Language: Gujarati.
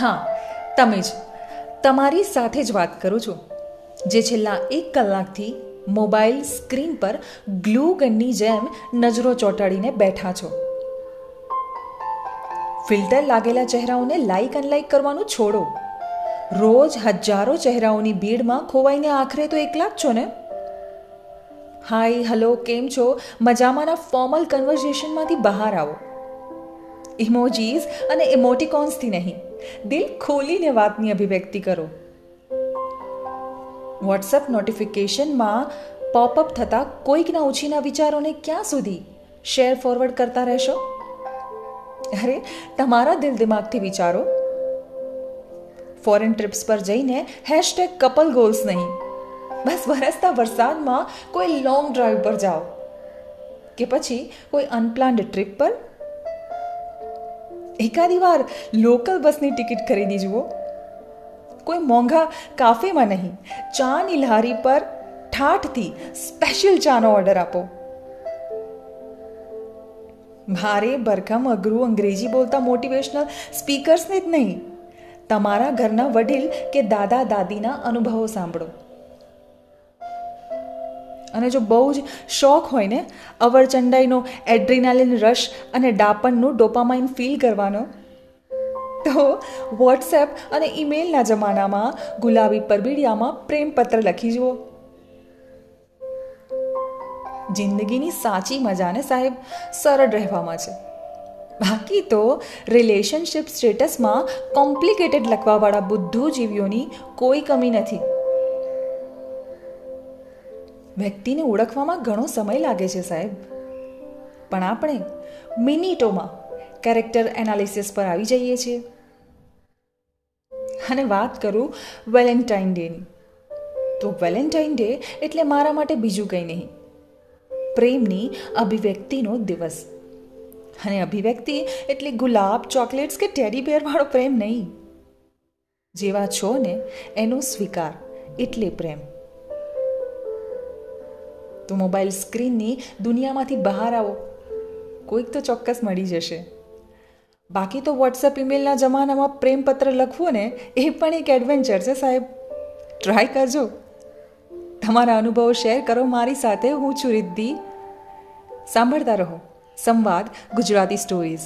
હા, તમે જ. તમારી સાથે જ વાત કરું છું. જે છેલ્લા એક કલાકથી મોબાઈલ સ્ક્રીન પર ગ્લુ ગનની જેમ નજરો ચોંટાડીને બેઠા છો. ફિલ્ટર લાગેલા ચહેરાઓને લાઈક અનલાઈક કરવાનું છોડો. રોજ હજારો ચહેરાઓની ભીડમાં ખોવાઈને આખરે તો એકલા જ છો ને? હાય હલો કેમ છો? મજામાંના ફોર્મલ કન્વર્ઝેશનમાંથી બહાર આવો. ઇમોજીસ અને ઇમોટિકોન્સથી નહીં. દિલ ખોલીને વાતની અભિવ્યક્તિ કરો. વોટ્સઅપ નોટિફિકેશનમાં પોપઅપ થતા કોઈકના ઓછીના વિચારોને ક્યાં સુધી શેર ફોરવર્ડ કરતા રહેશો? અરે, તમારા દિલ દિમાગથી વિચારો. ફોરેન ટ્રીપ્સ પર જઈને હેશટેગ કપલ ગોલ્સ નહીં. બસ વરસતા વરસાદમાં કોઈ લોંગ ડ્રાઈવ પર જાઓ. કે પછી કોઈ અનપ્લાન્ડ ટ્રીપ પર એકાદી વાર લોકલ બસની ટિકિટ ખરીદી જુઓ. કોઈ મોંઘા કાફેમાં નહીં ચાની લારી પર ઠાઠથી સ્પેશિયલ ચાનો ઓર્ડર આપો. ભારે ભરખમ અઘરું અંગ્રેજી બોલતા મોટિવેશનલ સ્પીકર્સને જ નહીં. તમારા ઘરના વડીલ કે દાદા દાદીના અનુભવો સાંભળો. અને જો બહુ જ શોખ હોય ને અવરચંડાઈનો એડ્રિનાલિન રશ અને ડાપણનું ડોપામાઇન ફીલ કરવાનો, તો વોટ્સએપ અને ઈમેલના જમાનામાં ગુલાબી પરબીડિયામાં પ્રેમપત્ર લખી જુઓ. જિંદગીની સાચી મજાને સાહેબ, સરળ રહેવામાં છે. બાકી તો રિલેશનશિપ સ્ટેટસમાં કોમ્પ્લિકેટેડ લખવાવાળા બુદ્ધુજીવીઓની કોઈ કમી નથી. વ્યક્તિને ઓળખવામાં ઘણો સમય લાગે છે, સાહેબ. પણ આપણે મિનિટોમાં કેરેક્ટર એનાલિસિસ પર આવી જઈએ છીએ. અને વાત કરું વેલેન્ટાઇન ડેની તો વેલેન્ટાઇન ડે એટલે મારા માટે બીજું કંઈ નહીં. પ્રેમની અભિવ્યક્તિનો દિવસ. અને અભિવ્યક્તિ એટલે ગુલાબ, ચોકલેટ્સ કે ટેડી બેરવાળો પ્રેમ નહીં. જેવા છો ને એનો સ્વીકાર એટલે પ્રેમ. તો મોબાઈલ સ્ક્રીનની દુનિયામાંથી બહાર આવો. કોઈક તો ચોક્કસ મળી જશે. બાકી તો વોટ્સઅપ ઈમેલના જમાનામાં પ્રેમપત્ર લખવું ને એ પણ એક એડવેન્ચર છે સાહેબ. ટ્રાય કરજો. તમારા અનુભવો શેર કરો. મારી સાથે હું છું રિદ્ધિ. સાંભળતા રહો. સંવાદ, ગુજરાતી સ્ટોરીઝ